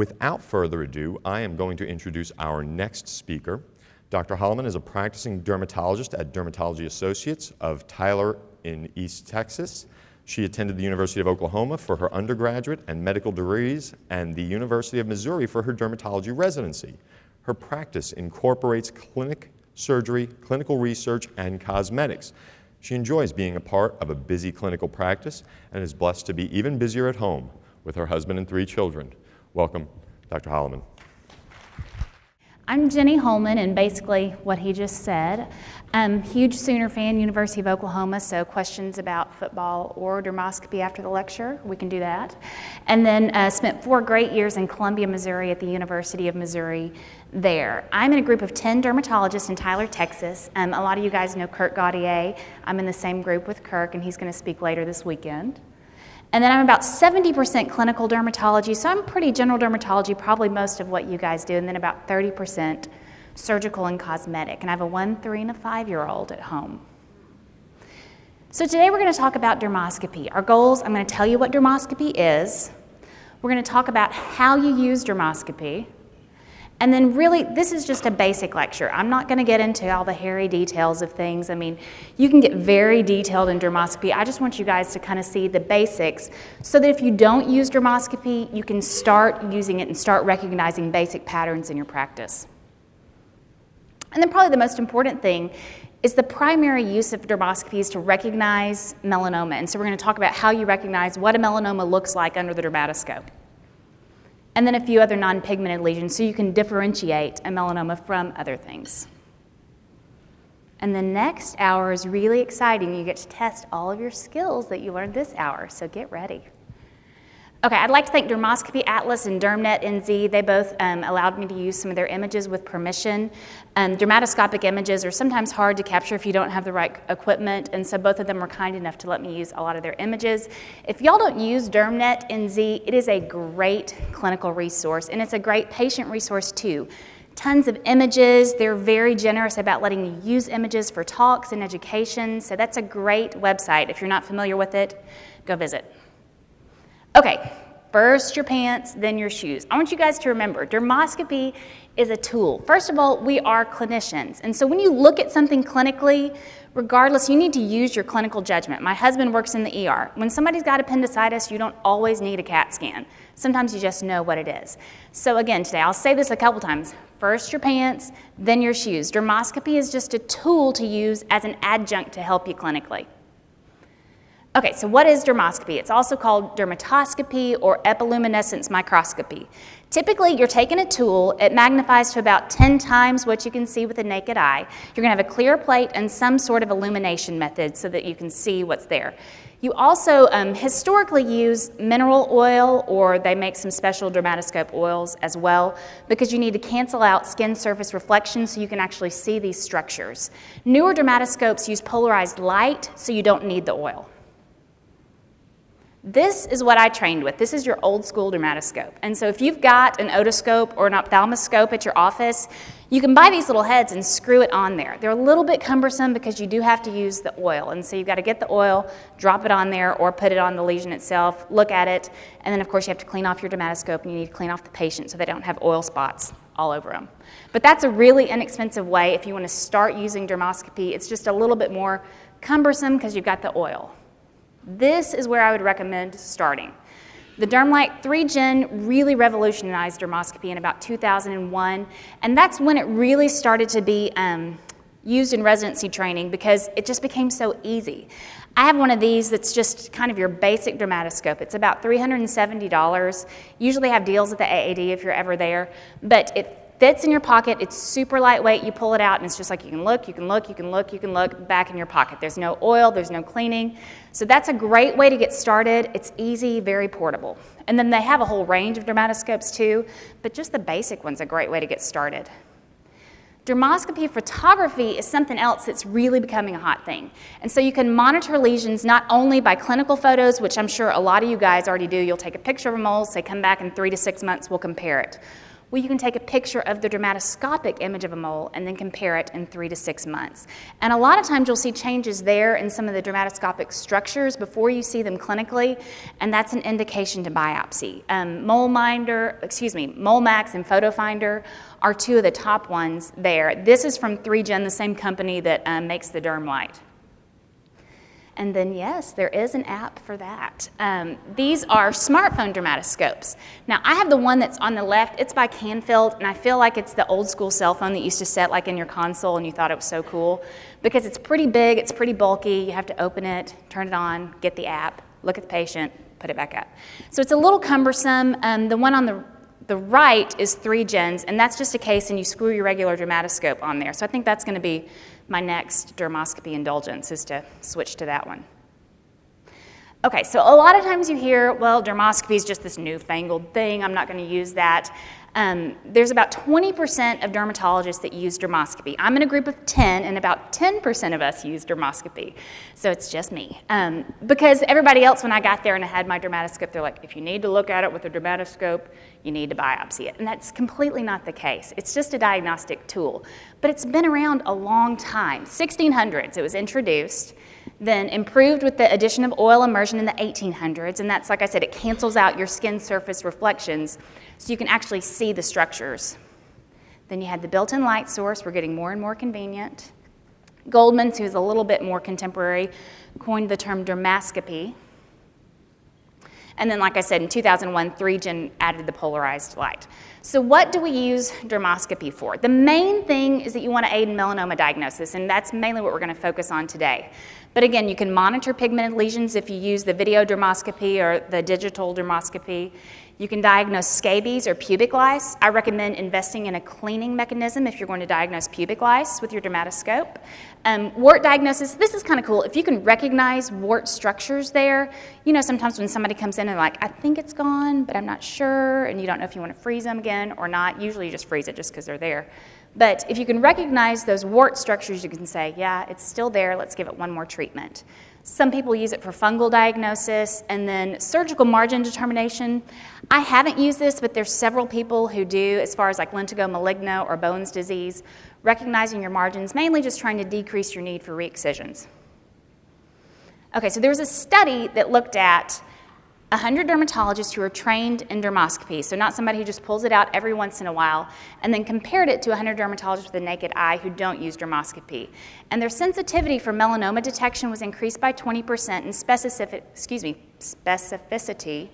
Without further ado, I am going to introduce our next speaker. Dr. Holman is a practicing dermatologist at Dermatology Associates of Tyler in East Texas. She attended the University of Oklahoma for her undergraduate and medical degrees and the University of Missouri for her dermatology residency. Her practice incorporates clinic surgery, clinical research, and cosmetics. She enjoys being a part of a busy clinical practice and is blessed to be even busier at home with her husband and three children. Welcome, Dr. Holman. I'm Jenni Holman, and basically what he just said. Um, huge Sooner fan, University of Oklahoma, so questions about football or dermoscopy after the lecture, we can do that. And then uh, spent four great years in Columbia, Missouri at the University of Missouri there. I'm in a group of 10 dermatologists in Tyler, Texas. Um, a lot of you guys know Kirk Gaudier. I'm in the same group with Kirk, and he's going to speak later this weekend. And then I'm about 70% clinical dermatology, so I'm pretty general dermatology, probably most of what you guys do, and then about 30% surgical and cosmetic. And I have a one, three, and a five year old at home. So today we're going to talk about dermoscopy. Our goals I'm going to tell you what dermoscopy is, we're going to talk about how you use dermoscopy. And then, really, this is just a basic lecture. I'm not going to get into all the hairy details of things. I mean, you can get very detailed in dermoscopy. I just want you guys to kind of see the basics so that if you don't use dermoscopy, you can start using it and start recognizing basic patterns in your practice. And then, probably the most important thing is the primary use of dermoscopy is to recognize melanoma. And so, we're going to talk about how you recognize what a melanoma looks like under the dermatoscope and then a few other non pigmented lesions so you can differentiate a melanoma from other things. And the next hour is really exciting. You get to test all of your skills that you learned this hour, so get ready. Okay, I'd like to thank Dermoscopy Atlas and DermNet NZ. They both um, allowed me to use some of their images with permission. Um, dermatoscopic images are sometimes hard to capture if you don't have the right equipment, and so both of them were kind enough to let me use a lot of their images. If y'all don't use DermNet NZ, it is a great clinical resource, and it's a great patient resource too. Tons of images. They're very generous about letting you use images for talks and education, so that's a great website. If you're not familiar with it, go visit. Okay, first your pants, then your shoes. I want you guys to remember dermoscopy is a tool. First of all, we are clinicians. And so when you look at something clinically, regardless, you need to use your clinical judgment. My husband works in the ER. When somebody's got appendicitis, you don't always need a CAT scan. Sometimes you just know what it is. So again, today, I'll say this a couple times. First your pants, then your shoes. Dermoscopy is just a tool to use as an adjunct to help you clinically. Okay, so what is dermoscopy? It's also called dermatoscopy or epiluminescence microscopy. Typically, you're taking a tool, it magnifies to about 10 times what you can see with the naked eye. You're going to have a clear plate and some sort of illumination method so that you can see what's there. You also um, historically use mineral oil, or they make some special dermatoscope oils as well, because you need to cancel out skin surface reflection so you can actually see these structures. Newer dermatoscopes use polarized light, so you don't need the oil. This is what I trained with. This is your old school dermatoscope. And so if you've got an otoscope or an ophthalmoscope at your office, you can buy these little heads and screw it on there. They're a little bit cumbersome because you do have to use the oil. And so you've got to get the oil, drop it on there, or put it on the lesion itself, look at it, and then of course you have to clean off your dermatoscope and you need to clean off the patient so they don't have oil spots all over them. But that's a really inexpensive way if you want to start using dermoscopy. It's just a little bit more cumbersome because you've got the oil. This is where I would recommend starting. The DermLite 3 Gen really revolutionized dermoscopy in about 2001, and that's when it really started to be um, used in residency training because it just became so easy. I have one of these that's just kind of your basic dermatoscope. It's about $370. Usually have deals at the AAD if you're ever there, but it fits in your pocket. It's super lightweight. You pull it out, and it's just like you can look, you can look, you can look, you can look back in your pocket. There's no oil, there's no cleaning. So that's a great way to get started. It's easy, very portable. And then they have a whole range of dermatoscopes too, but just the basic one's a great way to get started. Dermoscopy photography is something else that's really becoming a hot thing. And so you can monitor lesions not only by clinical photos, which I'm sure a lot of you guys already do. You'll take a picture of a mole, say come back in three to six months, we'll compare it. Well, you can take a picture of the dermatoscopic image of a mole and then compare it in three to six months. And a lot of times you'll see changes there in some of the dermatoscopic structures before you see them clinically, and that's an indication to biopsy. Um, MoleMinder, excuse me, MoleMax and PhotoFinder are two of the top ones there. This is from 3Gen, the same company that um, makes the DermLite. And then, yes, there is an app for that. Um, these are smartphone dermatoscopes. Now, I have the one that's on the left. It's by Canfield, and I feel like it's the old school cell phone that used to set like in your console, and you thought it was so cool because it's pretty big, it's pretty bulky. You have to open it, turn it on, get the app, look at the patient, put it back up. So it's a little cumbersome. Um, the one on the the right is 3Gens, and that's just a case, and you screw your regular dermatoscope on there. So I think that's going to be my next dermoscopy indulgence is to switch to that one. Okay, so a lot of times you hear, well, dermoscopy is just this newfangled thing. I'm not going to use that. Um, there's about 20% of dermatologists that use dermoscopy. I'm in a group of 10, and about 10% of us use dermoscopy. So it's just me. Um, because everybody else, when I got there and I had my dermatoscope, they're like, if you need to look at it with a dermatoscope, you need to biopsy it. And that's completely not the case. It's just a diagnostic tool. But it's been around a long time. 1600s, it was introduced then improved with the addition of oil immersion in the 1800s. And that's, like I said, it cancels out your skin surface reflections so you can actually see the structures. Then you had the built in light source, we're getting more and more convenient. Goldman's, who's a little bit more contemporary, coined the term dermoscopy. And then, like I said, in 2001, 3Gen added the polarized light. So, what do we use dermoscopy for? The main thing is that you want to aid in melanoma diagnosis, and that's mainly what we're going to focus on today. But again, you can monitor pigmented lesions if you use the video dermoscopy or the digital dermoscopy. You can diagnose scabies or pubic lice. I recommend investing in a cleaning mechanism if you're going to diagnose pubic lice with your dermatoscope. Um, wart diagnosis, this is kind of cool. If you can recognize wart structures there, you know, sometimes when somebody comes in and like, I think it's gone, but I'm not sure, and you don't know if you want to freeze them again or not. Usually you just freeze it just because they're there. But if you can recognize those wart structures, you can say, yeah, it's still there, let's give it one more treatment. Some people use it for fungal diagnosis and then surgical margin determination. I haven't used this, but there's several people who do, as far as like lentigo maligna or Bowen's disease, recognizing your margins, mainly just trying to decrease your need for re-excisions. Okay, so there was a study that looked at 100 dermatologists who are trained in dermoscopy, so not somebody who just pulls it out every once in a while, and then compared it to 100 dermatologists with a naked eye who don't use dermoscopy. And their sensitivity for melanoma detection was increased by 20% and specific, excuse me, specificity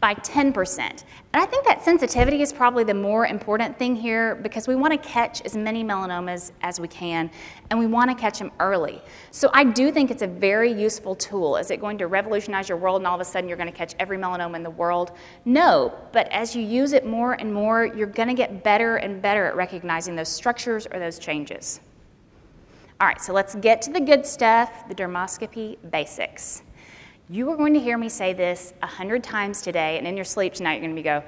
by 10%. And I think that sensitivity is probably the more important thing here because we want to catch as many melanomas as we can and we want to catch them early. So I do think it's a very useful tool. Is it going to revolutionize your world and all of a sudden you're going to catch every melanoma in the world? No, but as you use it more and more, you're going to get better and better at recognizing those structures or those changes. All right, so let's get to the good stuff, the dermoscopy basics. You are going to hear me say this a hundred times today, and in your sleep tonight, you're going to be go,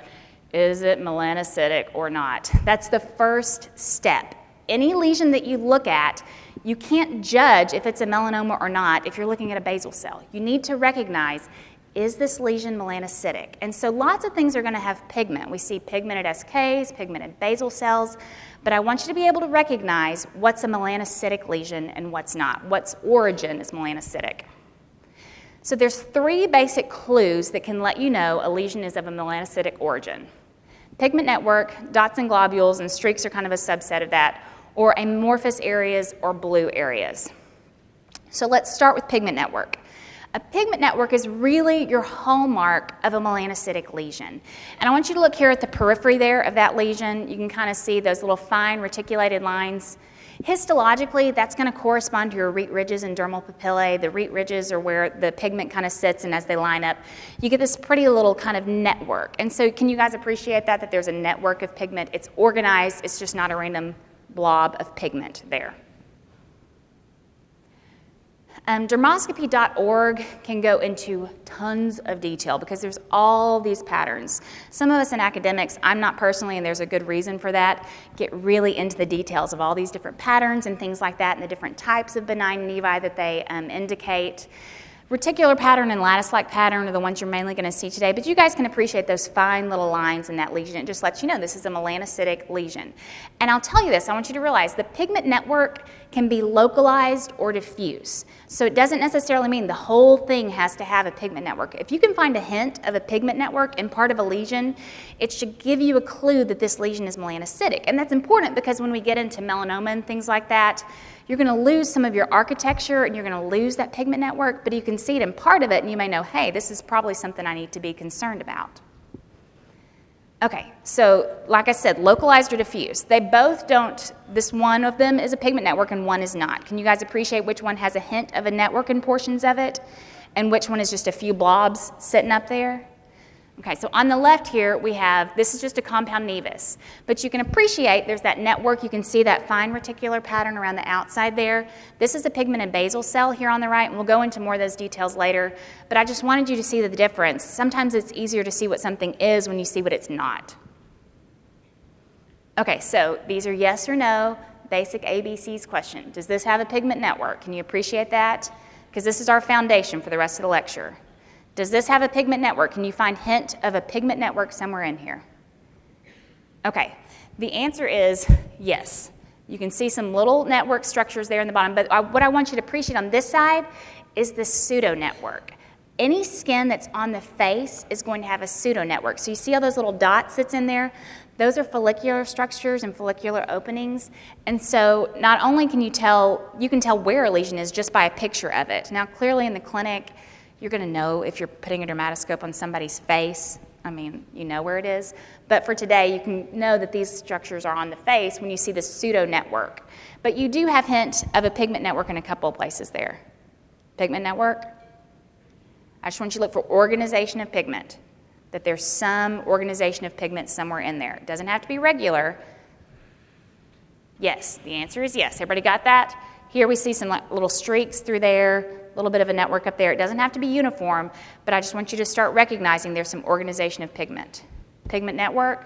is it melanocytic or not? That's the first step. Any lesion that you look at, you can't judge if it's a melanoma or not if you're looking at a basal cell. You need to recognize is this lesion melanocytic? And so lots of things are going to have pigment. We see pigmented SKs, pigmented basal cells, but I want you to be able to recognize what's a melanocytic lesion and what's not. What's origin is melanocytic. So there's three basic clues that can let you know a lesion is of a melanocytic origin. Pigment network, dots and globules, and streaks are kind of a subset of that, or amorphous areas or blue areas. So let's start with pigment network. A pigment network is really your hallmark of a melanocytic lesion. And I want you to look here at the periphery there of that lesion. You can kind of see those little fine reticulated lines Histologically, that's going to correspond to your rete ridges and dermal papillae. The rete ridges are where the pigment kind of sits, and as they line up, you get this pretty little kind of network. And so, can you guys appreciate that? That there's a network of pigment. It's organized, it's just not a random blob of pigment there. Um, dermoscopy.org can go into tons of detail because there's all these patterns. Some of us in academics, I'm not personally, and there's a good reason for that, get really into the details of all these different patterns and things like that and the different types of benign nevi that they um, indicate. Reticular pattern and lattice-like pattern are the ones you're mainly going to see today, but you guys can appreciate those fine little lines in that lesion. It just lets you know this is a melanocytic lesion. And I'll tell you this, I want you to realize the pigment network can be localized or diffuse. So it doesn't necessarily mean the whole thing has to have a pigment network. If you can find a hint of a pigment network in part of a lesion, it should give you a clue that this lesion is melanocytic. And that's important because when we get into melanoma and things like that, you're going to lose some of your architecture and you're going to lose that pigment network, but you can see it in part of it and you may know, hey, this is probably something I need to be concerned about. Okay, so like I said, localized or diffuse. They both don't, this one of them is a pigment network and one is not. Can you guys appreciate which one has a hint of a network in portions of it and which one is just a few blobs sitting up there? Okay, so on the left here we have, this is just a compound nevus, but you can appreciate there's that network, you can see that fine reticular pattern around the outside there. This is a pigmented basal cell here on the right, and we'll go into more of those details later, but I just wanted you to see the difference. Sometimes it's easier to see what something is when you see what it's not. Okay, so these are yes or no, basic ABCs question. Does this have a pigment network? Can you appreciate that? Because this is our foundation for the rest of the lecture. Does this have a pigment network? Can you find hint of a pigment network somewhere in here? Okay, the answer is yes. You can see some little network structures there in the bottom, but what I want you to appreciate on this side is the pseudo network. Any skin that's on the face is going to have a pseudo network. So you see all those little dots that's in there? Those are follicular structures and follicular openings. And so not only can you tell, you can tell where a lesion is just by a picture of it. Now clearly in the clinic, you're going to know if you're putting a dermatoscope on somebody's face. I mean, you know where it is. But for today, you can know that these structures are on the face when you see the pseudo network. But you do have hint of a pigment network in a couple of places there. Pigment network? I just want you to look for organization of pigment, that there's some organization of pigment somewhere in there. It doesn't have to be regular. Yes, the answer is yes. Everybody got that? Here we see some little streaks through there, little bit of a network up there. It doesn't have to be uniform, but I just want you to start recognizing there's some organization of pigment. Pigment network?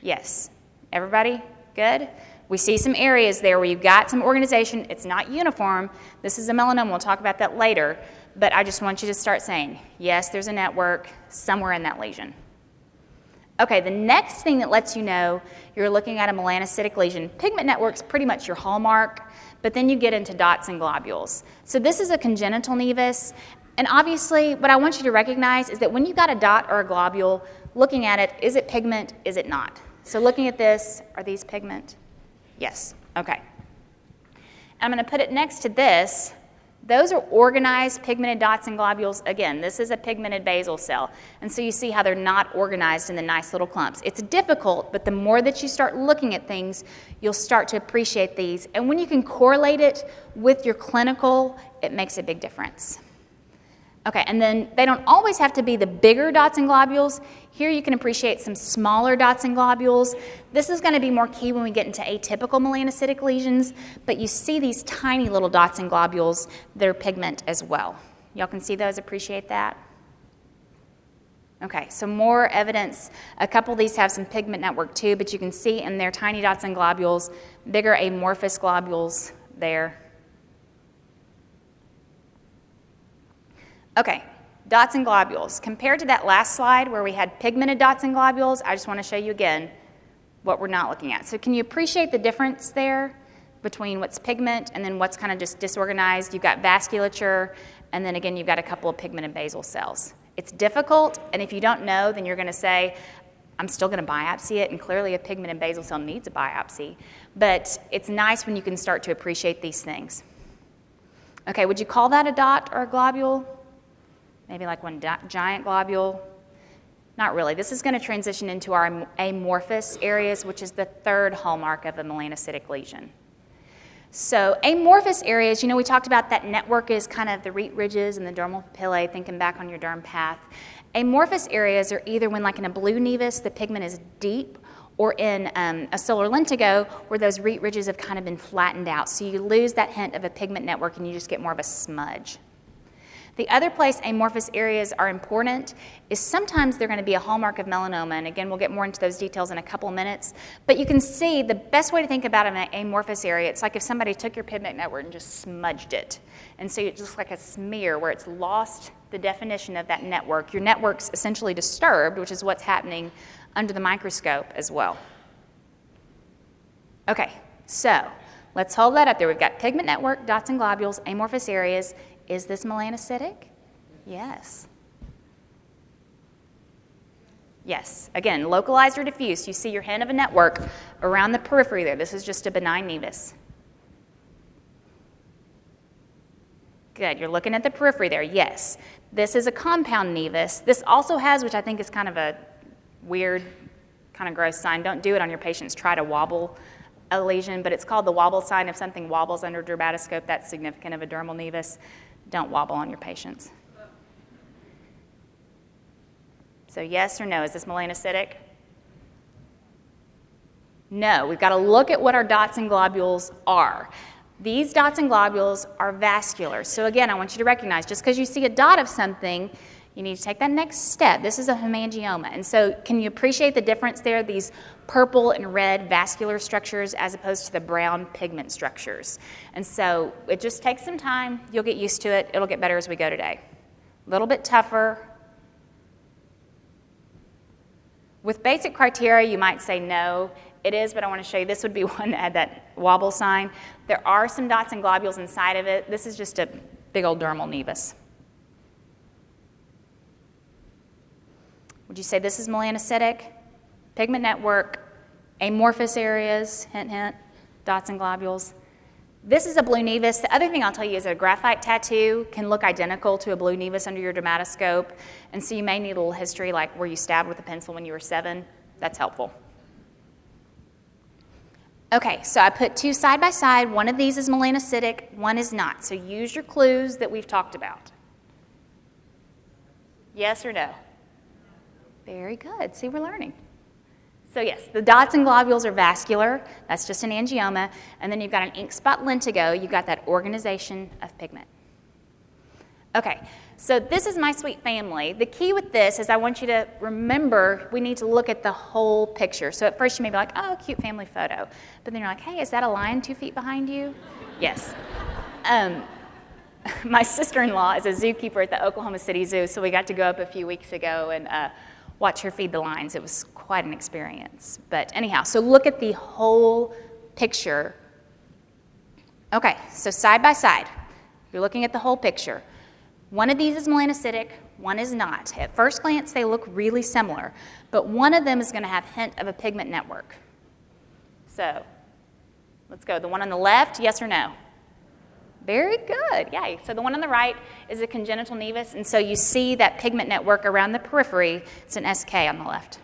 Yes. Everybody? Good? We see some areas there where you've got some organization. It's not uniform. This is a melanoma. We'll talk about that later. But I just want you to start saying, yes, there's a network somewhere in that lesion. Okay, the next thing that lets you know you're looking at a melanocytic lesion, pigment network's pretty much your hallmark but then you get into dots and globules. So this is a congenital nevus, and obviously what I want you to recognize is that when you've got a dot or a globule, looking at it, is it pigment, is it not? So looking at this, are these pigment? Yes, okay. I'm gonna put it next to this, those are organized pigmented dots and globules. Again, this is a pigmented basal cell. And so you see how they're not organized in the nice little clumps. It's difficult, but the more that you start looking at things, you'll start to appreciate these. And when you can correlate it with your clinical, it makes a big difference. Okay, and then they don't always have to be the bigger dots and globules. Here you can appreciate some smaller dots and globules. This is going to be more key when we get into atypical melanocytic lesions, but you see these tiny little dots and globules are pigment as well. Y'all can see those, appreciate that? Okay, so more evidence. A couple of these have some pigment network too, but you can see in their tiny dots and globules, bigger amorphous globules there. Okay, dots and globules. Compared to that last slide where we had pigmented dots and globules, I just want to show you again what we're not looking at. So can you appreciate the difference there between what's pigment and then what's kind of just disorganized? You've got vasculature, and then again, you've got a couple of pigmented basal cells. It's difficult, and if you don't know, then you're going to say, I'm still going to biopsy it, and clearly a pigmented basal cell needs a biopsy. But it's nice when you can start to appreciate these things. Okay, would you call that a dot or a globule? Maybe like one giant globule. Not really. This is going to transition into our amorphous areas, which is the third hallmark of a melanocytic lesion. So amorphous areas, you know, we talked about that network is kind of the rete ridges and the dermal papillae, thinking back on your derm path. Amorphous areas are either when, like in a blue nevus, the pigment is deep, or in um, a solar lentigo, where those rete ridges have kind of been flattened out. So you lose that hint of a pigment network and you just get more of a smudge. The other place amorphous areas are important is sometimes they're going to be a hallmark of melanoma. And again, we'll get more into those details in a couple minutes. But you can see the best way to think about an amorphous area, it's like if somebody took your pigment network and just smudged it. And so it's just like a smear where it's lost the definition of that network. Your network's essentially disturbed, which is what's happening under the microscope as well. Okay, so let's hold that up there. We've got pigment network, dots and globules, amorphous areas. Is this melanocytic? Yes. Yes. Again, localized or diffuse. You see your hint of a network around the periphery there. This is just a benign nevus. Good. You're looking at the periphery there. Yes. This is a compound nevus. This also has, which I think is kind of a weird, kind of gross sign. Don't do it on your patients. Try to wobble a lesion, but it's called the wobble sign. If something wobbles under dermatoscope, that's significant of a dermal nevus. Don't wobble on your patients. So, yes or no, is this melanocytic? No, we've got to look at what our dots and globules are. These dots and globules are vascular. So, again, I want you to recognize just because you see a dot of something, you need to take that next step. This is a hemangioma. And so, can you appreciate the difference there? These purple and red vascular structures as opposed to the brown pigment structures. And so, it just takes some time. You'll get used to it. It'll get better as we go today. A little bit tougher. With basic criteria, you might say no. It is, but I want to show you this would be one that had that wobble sign. There are some dots and globules inside of it. This is just a big old dermal nevus. Would you say this is melanocytic? Pigment network, amorphous areas, hint, hint, dots and globules. This is a blue nevus. The other thing I'll tell you is a graphite tattoo can look identical to a blue nevus under your dermatoscope. And so you may need a little history, like were you stabbed with a pencil when you were seven? That's helpful. Okay, so I put two side by side. One of these is melanocytic, one is not. So use your clues that we've talked about. Yes or no? Very good. See, we're learning. So, yes, the dots and globules are vascular. That's just an angioma. And then you've got an ink spot lentigo. You've got that organization of pigment. Okay, so this is my sweet family. The key with this is I want you to remember we need to look at the whole picture. So at first you may be like, oh, cute family photo. But then you're like, hey, is that a lion two feet behind you? yes. Um, my sister in law is a zookeeper at the Oklahoma City Zoo, so we got to go up a few weeks ago and uh, watch her feed the lines. It was quite an experience. But anyhow, so look at the whole picture. Okay, so side by side, you're looking at the whole picture. One of these is melanocytic, one is not. At first glance, they look really similar, but one of them is going to have hint of a pigment network. So let's go. The one on the left, yes or no? Very good. Yay. So the one on the right is a congenital nevus, and so you see that pigment network around the periphery. It's an SK on the left.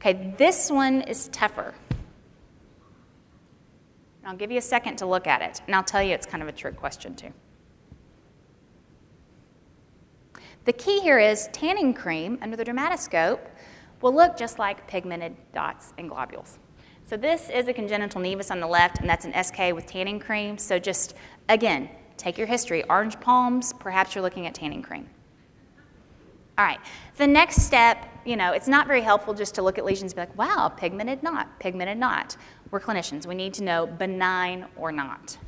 Okay, this one is tougher. And I'll give you a second to look at it, and I'll tell you it's kind of a trick question, too. The key here is tanning cream under the dermatoscope will look just like pigmented dots and globules. So this is a congenital nevus on the left, and that's an SK with tanning cream. So just, again, take your history. Orange palms, perhaps you're looking at tanning cream. All right, the next step, you know, it's not very helpful just to look at lesions and be like, wow, pigmented not, pigmented not. We're clinicians. We need to know benign or not.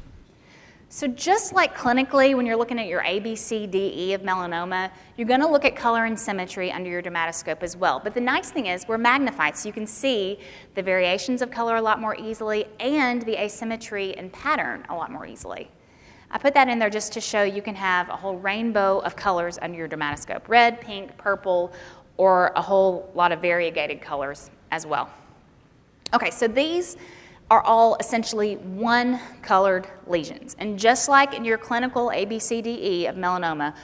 So, just like clinically, when you're looking at your A, B, C, D, E of melanoma, you're going to look at color and symmetry under your dermatoscope as well. But the nice thing is, we're magnified, so you can see the variations of color a lot more easily and the asymmetry and pattern a lot more easily. I put that in there just to show you can have a whole rainbow of colors under your dermatoscope red, pink, purple, or a whole lot of variegated colors as well. Okay, so these are all essentially one colored lesions. And just like in your clinical ABCDE of melanoma,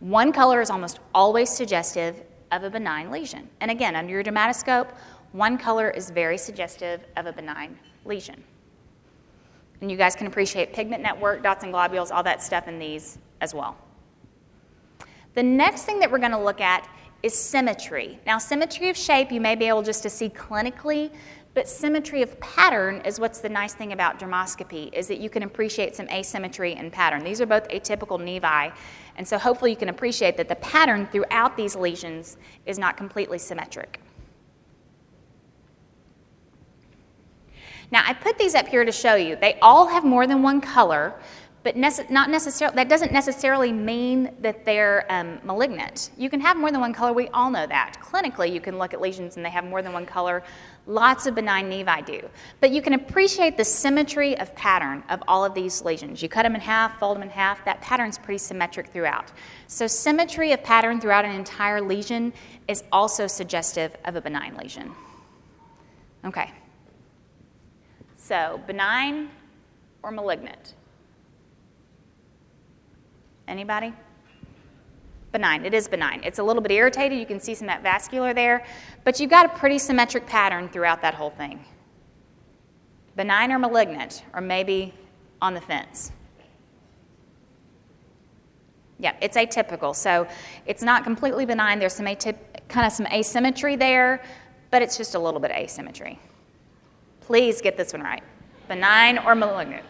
one color is almost always suggestive of a benign lesion. And again, under your dermatoscope, one color is very suggestive of a benign lesion. And you guys can appreciate pigment network, dots and globules, all that stuff in these as well. The next thing that we're going to look at is symmetry. Now, symmetry of shape you may be able just to see clinically, But symmetry of pattern is what's the nice thing about dermoscopy is that you can appreciate some asymmetry in pattern. These are both atypical nevi, and so hopefully you can appreciate that the pattern throughout these lesions is not completely symmetric. Now, I put these up here to show you. They all have more than one color, but nece- not necessarily, that doesn't necessarily mean that they're um, malignant. You can have more than one color, we all know that. Clinically, you can look at lesions and they have more than one color. Lots of benign nevi do. But you can appreciate the symmetry of pattern of all of these lesions. You cut them in half, fold them in half, that pattern's pretty symmetric throughout. So, symmetry of pattern throughout an entire lesion is also suggestive of a benign lesion. Okay. So, benign or malignant? Anybody? Benign. It is benign. It's a little bit irritated. You can see some that vascular there, but you've got a pretty symmetric pattern throughout that whole thing. Benign or malignant, or maybe on the fence. Yeah, it's atypical. So it's not completely benign. There's some atyp- kind of some asymmetry there, but it's just a little bit of asymmetry. Please get this one right. Benign or malignant?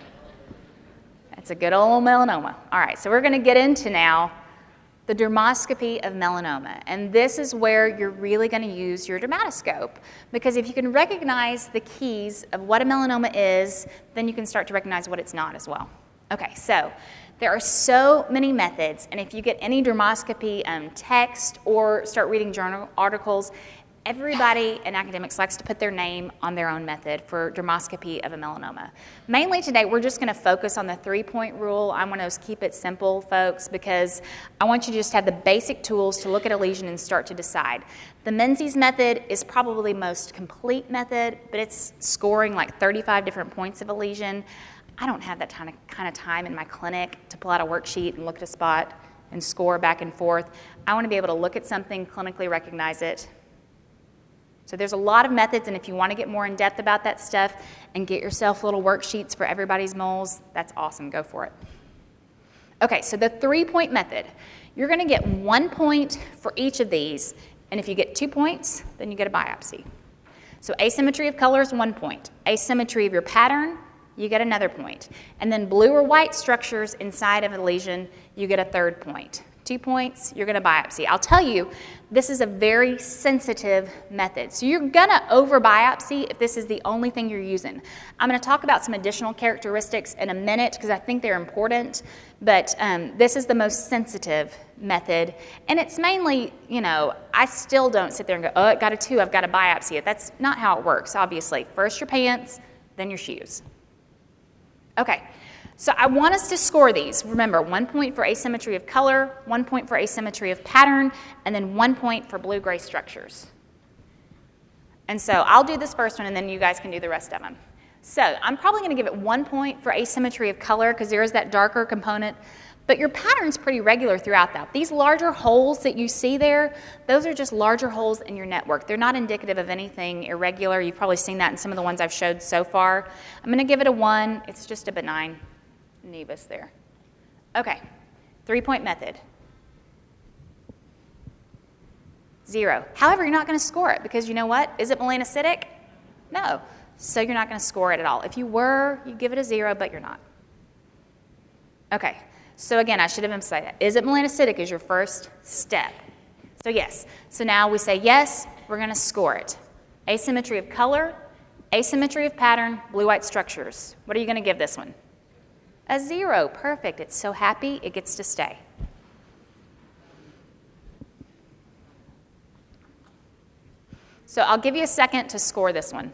It's a good old melanoma. All right, so we're going to get into now the dermoscopy of melanoma. And this is where you're really going to use your dermatoscope. Because if you can recognize the keys of what a melanoma is, then you can start to recognize what it's not as well. Okay, so there are so many methods, and if you get any dermoscopy um, text or start reading journal articles, Everybody in academics likes to put their name on their own method for dermoscopy of a melanoma. Mainly today, we're just going to focus on the three point rule. I want to keep it simple, folks, because I want you to just have the basic tools to look at a lesion and start to decide. The Menzies method is probably most complete method, but it's scoring like 35 different points of a lesion. I don't have that kind of, kind of time in my clinic to pull out a worksheet and look at a spot and score back and forth. I want to be able to look at something, clinically recognize it, so there's a lot of methods, and if you want to get more in depth about that stuff and get yourself little worksheets for everybody's moles, that's awesome. Go for it. Okay, so the three point method. You're going to get one point for each of these, and if you get two points, then you get a biopsy. So asymmetry of color is one point, asymmetry of your pattern, you get another point. And then blue or white structures inside of a lesion, you get a third point. Two points, you're going to biopsy. I'll tell you, this is a very sensitive method. So you're going to over biopsy if this is the only thing you're using. I'm going to talk about some additional characteristics in a minute because I think they're important, but um, this is the most sensitive method. And it's mainly, you know, I still don't sit there and go, oh, it got a two, I've got to biopsy it. That's not how it works, obviously. First your pants, then your shoes. Okay. So I want us to score these. Remember, one point for asymmetry of color, one point for asymmetry of pattern, and then one point for blue-gray structures. And so I'll do this first one, and then you guys can do the rest of them. So I'm probably going to give it one point for asymmetry of color because there is that darker component. But your pattern's pretty regular throughout that. These larger holes that you see there, those are just larger holes in your network. They're not indicative of anything irregular. You've probably seen that in some of the ones I've showed so far. I'm going to give it a one. It's just a benign nevus there. Okay, three point method. Zero. However, you're not going to score it because you know what? Is it melanocytic? No. So you're not going to score it at all. If you were, you give it a zero, but you're not. Okay, so again, I should have emphasized that. Is it melanocytic is your first step. So yes. So now we say yes, we're going to score it. Asymmetry of color, asymmetry of pattern, blue-white structures. What are you going to give this one? A zero, perfect. It's so happy it gets to stay. So I'll give you a second to score this one.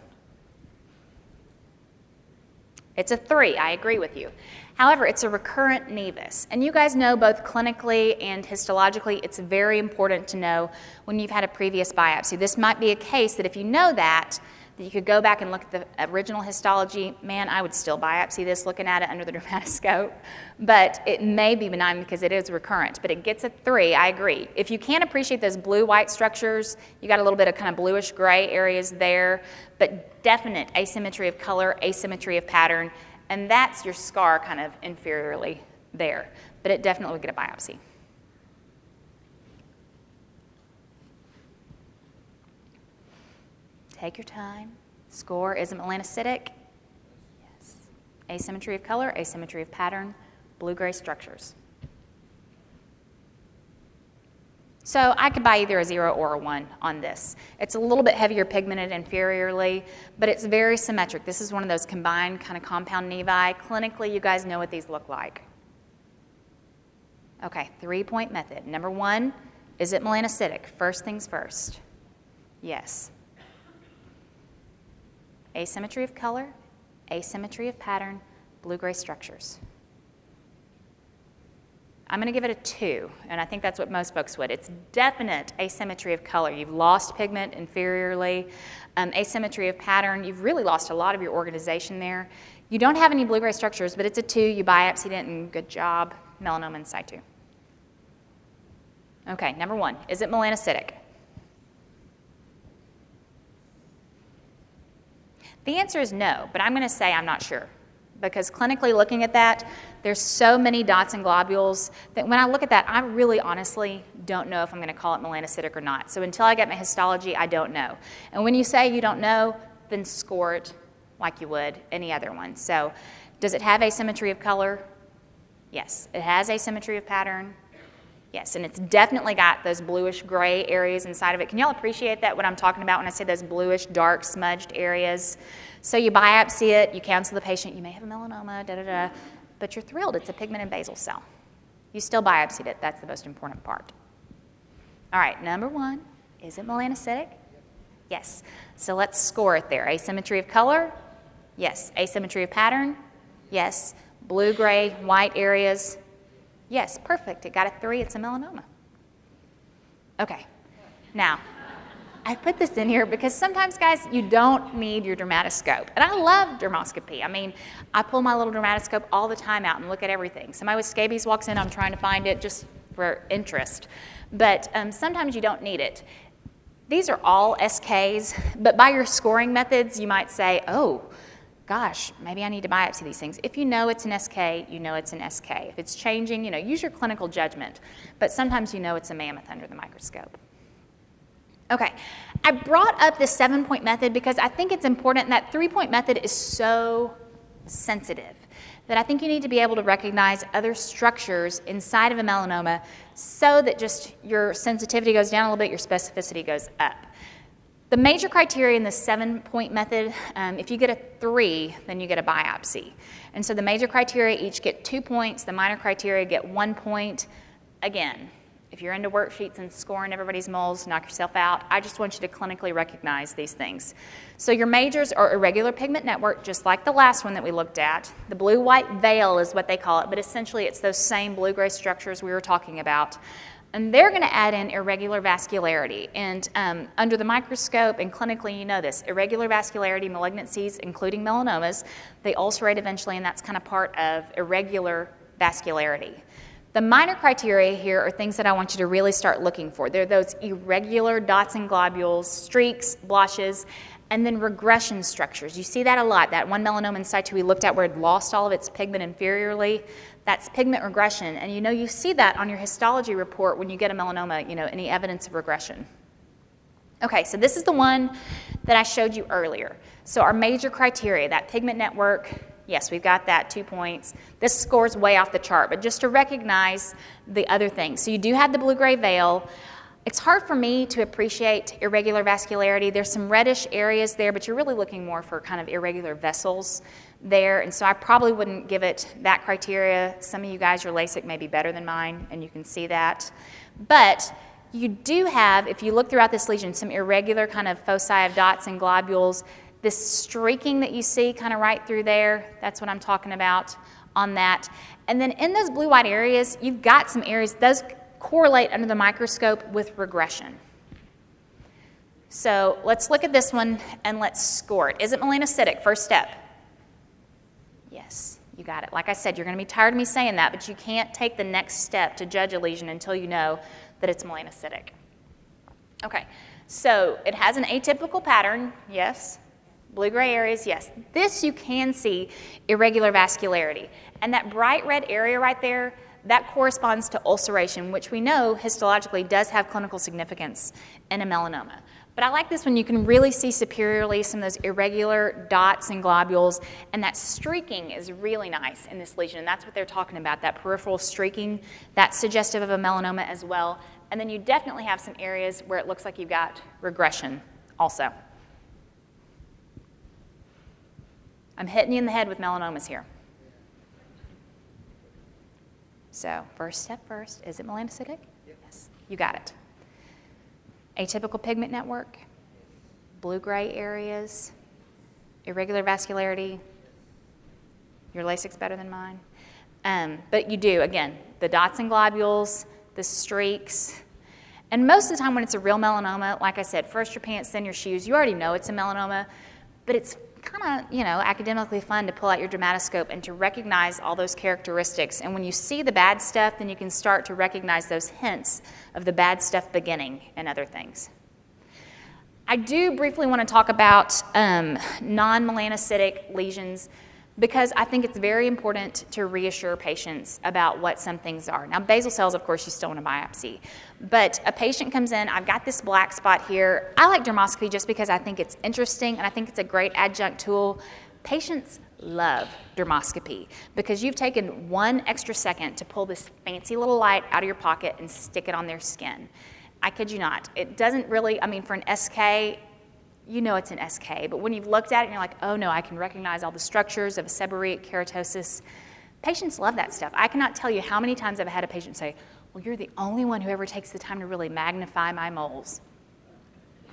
It's a three, I agree with you. However, it's a recurrent nevus. And you guys know both clinically and histologically, it's very important to know when you've had a previous biopsy. This might be a case that if you know that, that you could go back and look at the original histology. Man, I would still biopsy this looking at it under the dermatoscope. But it may be benign because it is recurrent. But it gets a three, I agree. If you can't appreciate those blue white structures, you got a little bit of kind of bluish gray areas there, but definite asymmetry of color, asymmetry of pattern, and that's your scar kind of inferiorly there. But it definitely would get a biopsy. Take your time. Score, is melanocytic? Yes. Asymmetry of color, asymmetry of pattern, blue-gray structures. So I could buy either a zero or a one on this. It's a little bit heavier pigmented inferiorly, but it's very symmetric. This is one of those combined kind of compound nevi. Clinically, you guys know what these look like. Okay, three point method. Number one, is it melanocytic? First things first. Yes. Asymmetry of color, asymmetry of pattern, blue gray structures. I'm going to give it a two, and I think that's what most folks would. It's definite asymmetry of color. You've lost pigment inferiorly, um, asymmetry of pattern. You've really lost a lot of your organization there. You don't have any blue gray structures, but it's a two. You biopsied it, and good job. Melanoma in situ. Okay, number one, is it melanocytic? The answer is no, but I'm going to say I'm not sure because clinically looking at that, there's so many dots and globules that when I look at that, I really honestly don't know if I'm going to call it melanocytic or not. So until I get my histology, I don't know. And when you say you don't know, then score it like you would any other one. So does it have asymmetry of color? Yes. It has asymmetry of pattern? Yes, and it's definitely got those bluish gray areas inside of it. Can y'all appreciate that, what I'm talking about when I say those bluish, dark, smudged areas? So you biopsy it, you counsel the patient, you may have a melanoma, da da da, but you're thrilled. It's a pigmented basal cell. You still biopsied it. That's the most important part. All right, number one, is it melanocytic? Yes. So let's score it there. Asymmetry of color? Yes. Asymmetry of pattern? Yes. Blue, gray, white areas? Yes. Perfect. It got a three. It's a melanoma. Okay. Now, I put this in here because sometimes, guys, you don't need your dermatoscope. And I love dermoscopy. I mean, I pull my little dermatoscope all the time out and look at everything. Somebody with scabies walks in, I'm trying to find it just for interest. But um, sometimes you don't need it. These are all SKs, but by your scoring methods, you might say, oh, gosh, maybe I need to biopsy these things. If you know it's an SK, you know it's an SK. If it's changing, you know, use your clinical judgment. But sometimes you know it's a mammoth under the microscope. Okay, I brought up the seven point method because I think it's important. That three point method is so sensitive that I think you need to be able to recognize other structures inside of a melanoma so that just your sensitivity goes down a little bit, your specificity goes up. The major criteria in the seven point method, um, if you get a three, then you get a biopsy. And so the major criteria each get two points, the minor criteria get one point. Again, if you're into worksheets and scoring everybody's moles, knock yourself out. I just want you to clinically recognize these things. So your majors are irregular pigment network, just like the last one that we looked at. The blue-white veil is what they call it, but essentially it's those same blue-gray structures we were talking about. And they're going to add in irregular vascularity. And um, under the microscope and clinically, you know this irregular vascularity malignancies, including melanomas, they ulcerate eventually, and that's kind of part of irregular vascularity. The minor criteria here are things that I want you to really start looking for. They're those irregular dots and globules, streaks, blotches, and then regression structures. You see that a lot. That one melanoma in situ we looked at where it lost all of its pigment inferiorly, that's pigment regression. And you know, you see that on your histology report when you get a melanoma, you know, any evidence of regression. Okay, so this is the one that I showed you earlier. So our major criteria, that pigment network, Yes, we've got that, two points. This scores way off the chart, but just to recognize the other things. So you do have the blue gray veil. It's hard for me to appreciate irregular vascularity. There's some reddish areas there, but you're really looking more for kind of irregular vessels there. And so I probably wouldn't give it that criteria. Some of you guys, your LASIK may be better than mine, and you can see that. But you do have, if you look throughout this lesion, some irregular kind of foci of dots and globules this streaking that you see kind of right through there, that's what I'm talking about on that. And then in those blue white areas, you've got some areas, those correlate under the microscope with regression. So let's look at this one and let's score it. Is it melanocytic? First step. Yes, you got it. Like I said, you're going to be tired of me saying that, but you can't take the next step to judge a lesion until you know that it's melanocytic. Okay, so it has an atypical pattern, yes. Blue gray areas, yes. This you can see irregular vascularity. And that bright red area right there, that corresponds to ulceration, which we know histologically does have clinical significance in a melanoma. But I like this one. You can really see superiorly some of those irregular dots and globules, and that streaking is really nice in this lesion. And that's what they're talking about, that peripheral streaking. That's suggestive of a melanoma as well. And then you definitely have some areas where it looks like you've got regression also. I'm hitting you in the head with melanomas here. So, first step first, is it melanocytic? Yes, you got it. Atypical pigment network, blue gray areas, irregular vascularity. Your LASIK's better than mine. Um, but you do, again, the dots and globules, the streaks. And most of the time, when it's a real melanoma, like I said, first your pants, then your shoes, you already know it's a melanoma, but it's kind of, you know, academically fun to pull out your dermatoscope and to recognize all those characteristics. And when you see the bad stuff, then you can start to recognize those hints of the bad stuff beginning and other things. I do briefly want to talk about um, non melanocytic lesions because I think it's very important to reassure patients about what some things are. Now, basal cells, of course, you still want a biopsy, but a patient comes in, I've got this black spot here. I like dermoscopy just because I think it's interesting and I think it's a great adjunct tool. Patients love dermoscopy because you've taken one extra second to pull this fancy little light out of your pocket and stick it on their skin. I kid you not. It doesn't really, I mean, for an SK, you know it's an SK, but when you've looked at it and you're like, oh no, I can recognize all the structures of a seborrheic keratosis, patients love that stuff. I cannot tell you how many times I've had a patient say, well, you're the only one who ever takes the time to really magnify my moles,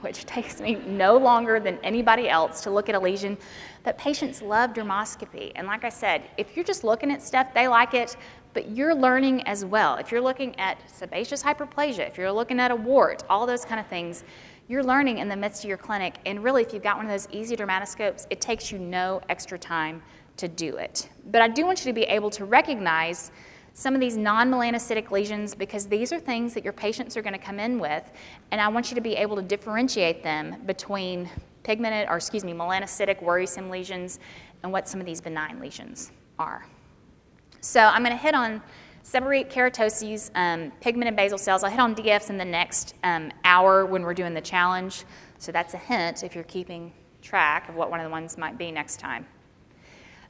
which takes me no longer than anybody else to look at a lesion. But patients love dermoscopy. And like I said, if you're just looking at stuff, they like it, but you're learning as well. If you're looking at sebaceous hyperplasia, if you're looking at a wart, all those kind of things, you're learning in the midst of your clinic, and really, if you've got one of those easy dermatoscopes, it takes you no extra time to do it. But I do want you to be able to recognize some of these non melanocytic lesions because these are things that your patients are going to come in with, and I want you to be able to differentiate them between pigmented, or excuse me, melanocytic worrisome lesions and what some of these benign lesions are. So I'm going to hit on Seborrheic keratoses, um, pigmented basal cells. I'll hit on DFs in the next um, hour when we're doing the challenge. So that's a hint if you're keeping track of what one of the ones might be next time.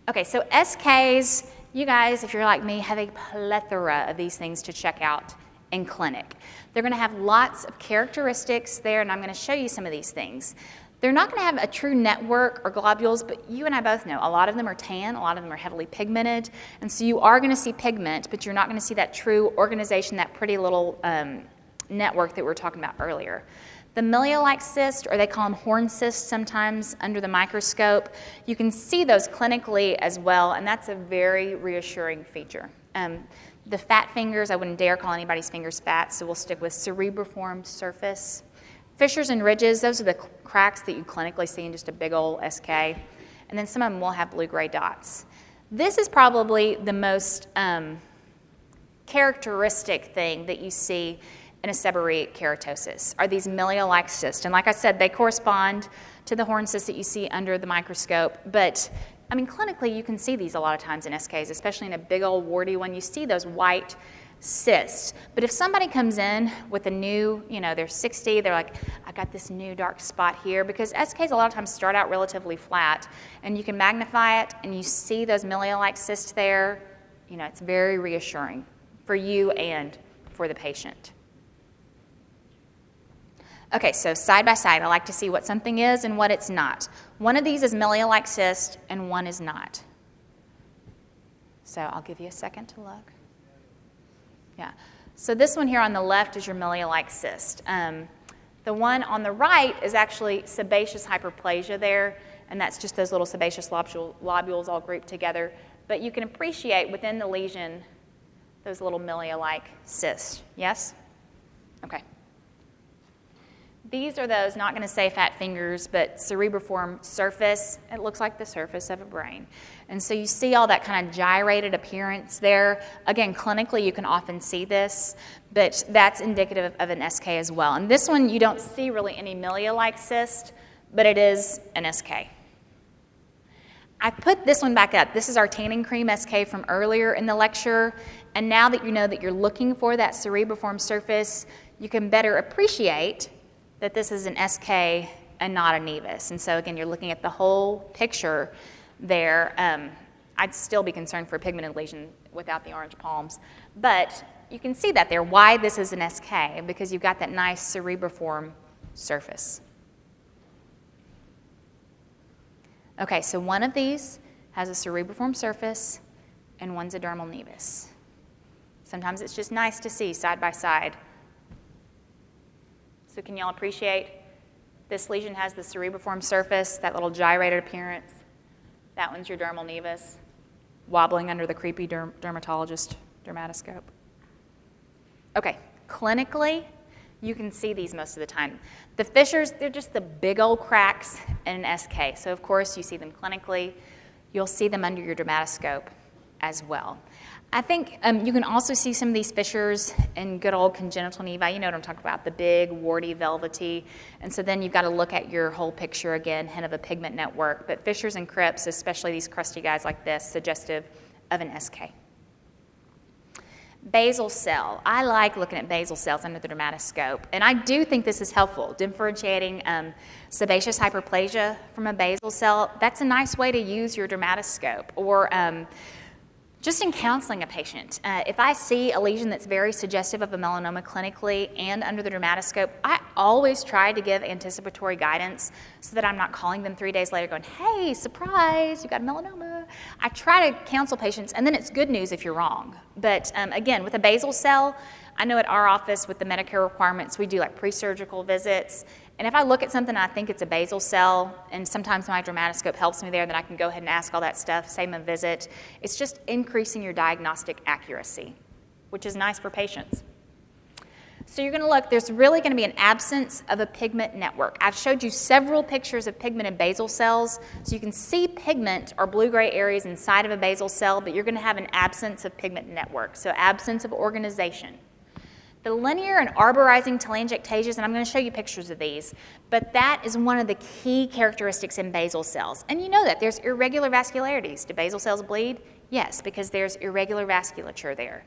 Okay, so SKs, you guys, if you're like me, have a plethora of these things to check out in clinic. They're going to have lots of characteristics there, and I'm going to show you some of these things. They're not going to have a true network or globules, but you and I both know a lot of them are tan, a lot of them are heavily pigmented, and so you are going to see pigment, but you're not going to see that true organization, that pretty little um, network that we were talking about earlier. The milia-like cyst, or they call them horn cysts sometimes under the microscope, you can see those clinically as well, and that's a very reassuring feature. Um, the fat fingers, I wouldn't dare call anybody's fingers fat, so we'll stick with cerebriform surface. Fissures and ridges, those are the cracks that you clinically see in just a big old SK. And then some of them will have blue-gray dots. This is probably the most um, characteristic thing that you see in a seborrheic keratosis are these milia-like cysts. And like I said, they correspond to the horn cysts that you see under the microscope. But I mean, clinically, you can see these a lot of times in SKs, especially in a big old warty one. You see those white cysts. But if somebody comes in with a new, you know, they're 60, they're like, I got this new dark spot here, because SKs a lot of times start out relatively flat, and you can magnify it and you see those milia-like cysts there, you know, it's very reassuring for you and for the patient. Okay, so side by side, I like to see what something is and what it's not. One of these is milia-like cyst, and one is not. So I'll give you a second to look. Yeah. So this one here on the left is your milia-like cyst. Um, the one on the right is actually sebaceous hyperplasia there, and that's just those little sebaceous lobules all grouped together. But you can appreciate within the lesion those little milia-like cysts. Yes? Okay. These are those, not going to say fat fingers, but cerebriform surface. It looks like the surface of a brain. And so you see all that kind of gyrated appearance there. Again, clinically, you can often see this, but that's indicative of an SK as well. And this one, you don't see really any milia-like cyst, but it is an SK. I put this one back up. This is our tanning cream SK from earlier in the lecture. And now that you know that you're looking for that cerebriform surface, you can better appreciate that this is an SK and not a nevus. And so again, you're looking at the whole picture there. Um, I'd still be concerned for pigmented lesion without the orange palms. But you can see that there, why this is an SK, because you've got that nice cerebriform surface. Okay, so one of these has a cerebriform surface and one's a dermal nevus. Sometimes it's just nice to see side by side. So can y'all appreciate this lesion has the cerebriform surface, that little gyrated appearance. That one's your dermal nevus, wobbling under the creepy derm- dermatologist dermatoscope. Okay, clinically, you can see these most of the time. The fissures, they're just the big old cracks in an SK. So, of course, you see them clinically. You'll see them under your dermatoscope as well. I think um, you can also see some of these fissures in good old congenital nevi. You know what I'm talking about, the big, warty, velvety. And so then you've got to look at your whole picture again, hint of a pigment network. But fissures and crypts, especially these crusty guys like this, suggestive of an SK. Basal cell. I like looking at basal cells under the dermatoscope, and I do think this is helpful, differentiating um, sebaceous hyperplasia from a basal cell. That's a nice way to use your dermatoscope. Or um, just in counseling a patient, uh, if I see a lesion that's very suggestive of a melanoma clinically and under the dermatoscope, I always try to give anticipatory guidance so that I'm not calling them three days later going, hey, surprise, you got melanoma. I try to counsel patients, and then it's good news if you're wrong. But um, again, with a basal cell, I know at our office with the Medicare requirements, we do like pre surgical visits. And if I look at something I think it's a basal cell, and sometimes my dermatoscope helps me there, then I can go ahead and ask all that stuff, same a visit. It's just increasing your diagnostic accuracy, which is nice for patients. So you're going to look, there's really going to be an absence of a pigment network. I've showed you several pictures of pigmented basal cells, so you can see pigment or blue-gray areas inside of a basal cell, but you're going to have an absence of pigment network, so absence of organization. The linear and arborizing telangiectasias, and I'm going to show you pictures of these, but that is one of the key characteristics in basal cells. And you know that there's irregular vascularities. Do basal cells bleed? Yes, because there's irregular vasculature there.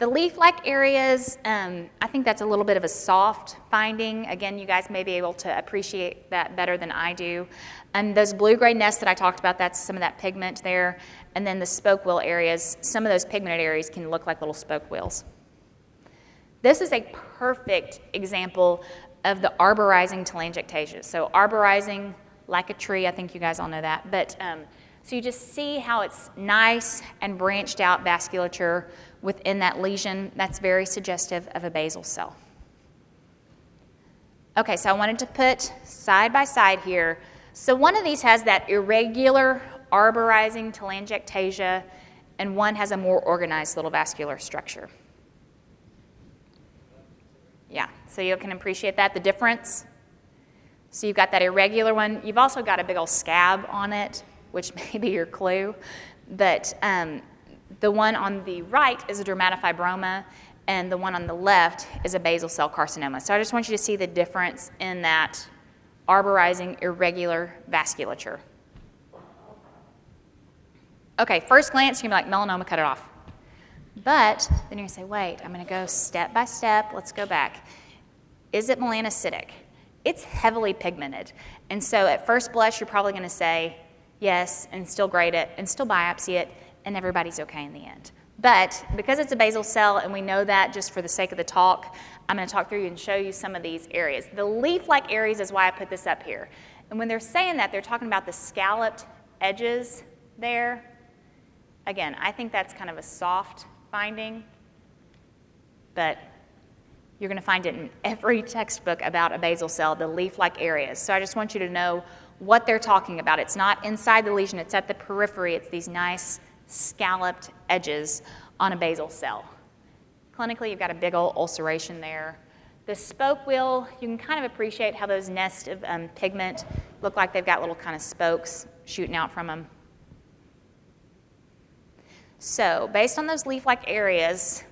The leaf-like areas, um, I think that's a little bit of a soft finding. Again, you guys may be able to appreciate that better than I do. And those blue-gray nests that I talked about, that's some of that pigment there. And then the spoke wheel areas, some of those pigmented areas can look like little spoke wheels. This is a perfect example of the arborizing telangiectasia. So arborizing like a tree, I think you guys all know that. But um, so you just see how it's nice and branched out vasculature within that lesion. That's very suggestive of a basal cell. Okay, so I wanted to put side by side here. So one of these has that irregular arborizing telangiectasia, and one has a more organized little vascular structure. Yeah, so you can appreciate that, the difference. So you've got that irregular one. You've also got a big old scab on it, which may be your clue. But um, the one on the right is a dermatofibroma, and the one on the left is a basal cell carcinoma. So I just want you to see the difference in that arborizing irregular vasculature. Okay, first glance, you're gonna be like, melanoma, cut it off. But then you're to say, wait, I'm going to go step by step. Let's go back. Is it melanocytic? It's heavily pigmented. And so at first blush, you're probably going to say yes and still grade it and still biopsy it, and everybody's okay in the end. But because it's a basal cell and we know that just for the sake of the talk, I'm going to talk through you and show you some of these areas. The leaf like areas is why I put this up here. And when they're saying that, they're talking about the scalloped edges there. Again, I think that's kind of a soft finding, but you're going to find it in every textbook about a basal cell, the leaf like areas. So I just want you to know what they're talking about. It's not inside the lesion, it's at the periphery. It's these nice scalloped edges on a basal cell. Clinically, you've got a big old ulceration there. The spoke wheel, you can kind of appreciate how those nests of um, pigment look like they've got little kind of spokes shooting out from them. So, based on those leaf like areas,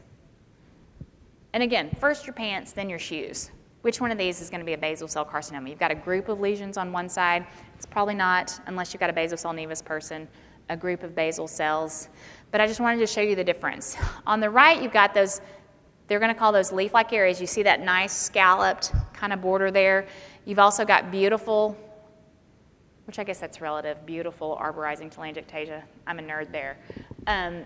and again, first your pants, then your shoes. Which one of these is going to be a basal cell carcinoma? You've got a group of lesions on one side. It's probably not, unless you've got a basal cell nevus person, a group of basal cells. But I just wanted to show you the difference. On the right, you've got those They're going to call those leaf like areas. You see that nice scalloped kind of border there. You've also got beautiful, which I guess that's relative, beautiful arborizing telangiectasia. I'm a nerd there. Um,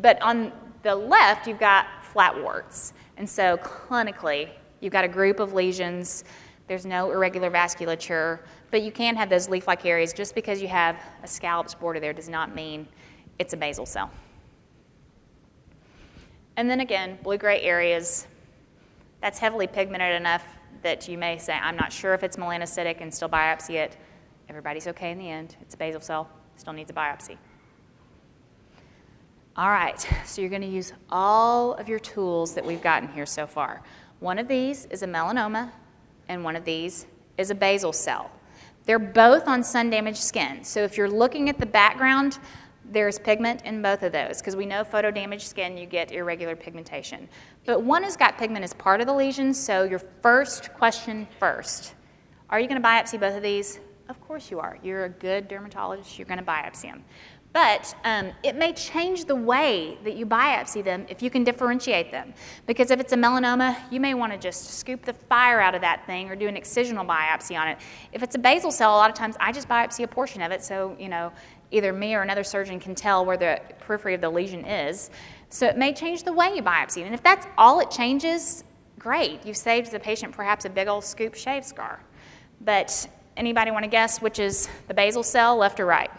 but on the left, you've got flat warts. And so clinically, you've got a group of lesions. There's no irregular vasculature, but you can have those leaf like areas. Just because you have a scalloped border there does not mean it's a basal cell. And then again, blue gray areas, that's heavily pigmented enough that you may say, I'm not sure if it's melanocytic and still biopsy it. Everybody's okay in the end. It's a basal cell, still needs a biopsy. All right, so you're going to use all of your tools that we've gotten here so far. One of these is a melanoma, and one of these is a basal cell. They're both on sun damaged skin. So if you're looking at the background, there's pigment in both of those because we know photo damaged skin, you get irregular pigmentation. But one has got pigment as part of the lesion, so your first question first are you going to biopsy both of these? Of course you are. You're a good dermatologist, you're going to biopsy them. But um, it may change the way that you biopsy them if you can differentiate them. Because if it's a melanoma, you may want to just scoop the fire out of that thing or do an excisional biopsy on it. If it's a basal cell, a lot of times I just biopsy a portion of it so, you know, either me or another surgeon can tell where the periphery of the lesion is. So it may change the way you biopsy. And if that's all it changes, great. You've saved the patient perhaps a big old scoop shave scar. But anybody want to guess which is the basal cell, left or right?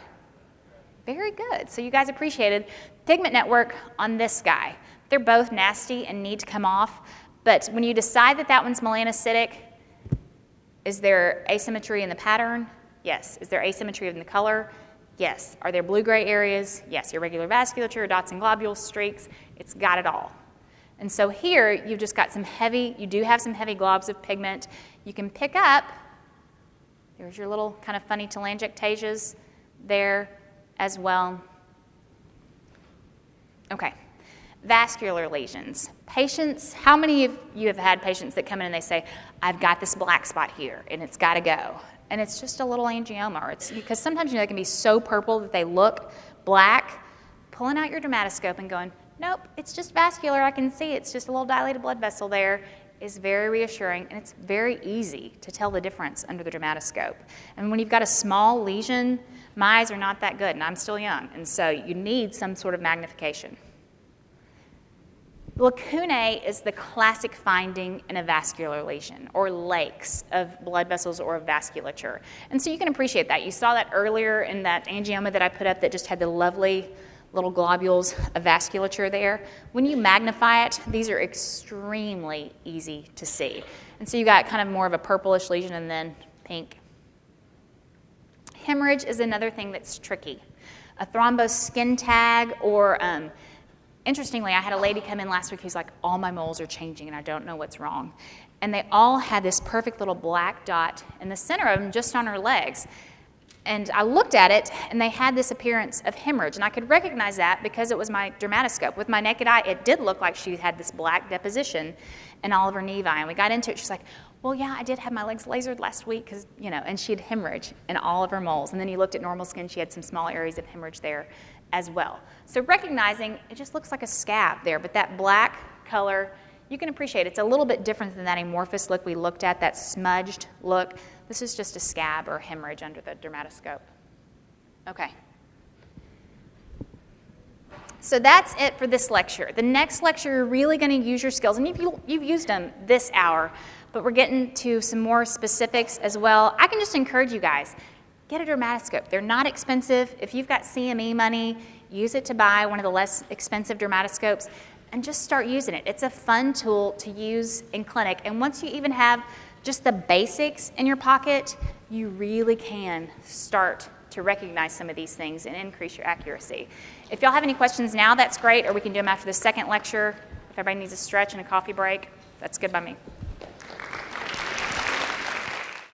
Very good. So you guys appreciated pigment network on this guy. They're both nasty and need to come off. But when you decide that that one's melanocytic, is there asymmetry in the pattern? Yes. Is there asymmetry in the color? Yes. Are there blue-gray areas? Yes. Irregular vasculature, dots and globules, streaks. It's got it all. And so here, you've just got some heavy, you do have some heavy globs of pigment. You can pick up, there's your little kind of funny telangiectasias there as well. Okay. Vascular lesions. Patients, how many of you have had patients that come in and they say, I've got this black spot here and it's got to go? and it's just a little angioma. Or it's because sometimes you know they can be so purple that they look black. Pulling out your dermatoscope and going, nope, it's just vascular. I can see it's just a little dilated blood vessel there is very reassuring and it's very easy to tell the difference under the dermatoscope. And when you've got a small lesion, my eyes are not that good and I'm still young, and so you need some sort of magnification. Lacunae is the classic finding in a vascular lesion or lakes of blood vessels or of vasculature. And so you can appreciate that. You saw that earlier in that angioma that I put up that just had the lovely little globules of vasculature there. When you magnify it, these are extremely easy to see. And so you got kind of more of a purplish lesion and then pink. Hemorrhage is another thing that's tricky. A thrombosed skin tag or um, interestingly, I had a lady come in last week who's like, all my moles are changing and I don't know what's wrong. And they all had this perfect little black dot in the center of them just on her legs. And I looked at it and they had this appearance of hemorrhage. And I could recognize that because it was my dermatoscope. With my naked eye, it did look like she had this black deposition in all of her nevi. And we got into it. She's like, well, yeah, I did have my legs lasered last week because, you know, and she had hemorrhage in all of her moles. And then you looked at normal skin, she had some small areas of hemorrhage there as well. So recognizing it just looks like a scab there, but that black color, you can appreciate it's a little bit different than that amorphous look we looked at, that smudged look. This is just a scab or hemorrhage under the dermatoscope. Okay. So that's it for this lecture. The next lecture, you're really going to use your skills, and you've, you've used them this hour, but we're getting to some more specifics as well. I can just encourage you guys get a dermatoscope. They're not expensive. If you've got CME money, use it to buy one of the less expensive dermatoscopes and just start using it. It's a fun tool to use in clinic. And once you even have just the basics in your pocket, you really can start to recognize some of these things and increase your accuracy. If y'all have any questions now, that's great, or we can do them after the second lecture. If everybody needs a stretch and a coffee break, that's good by me.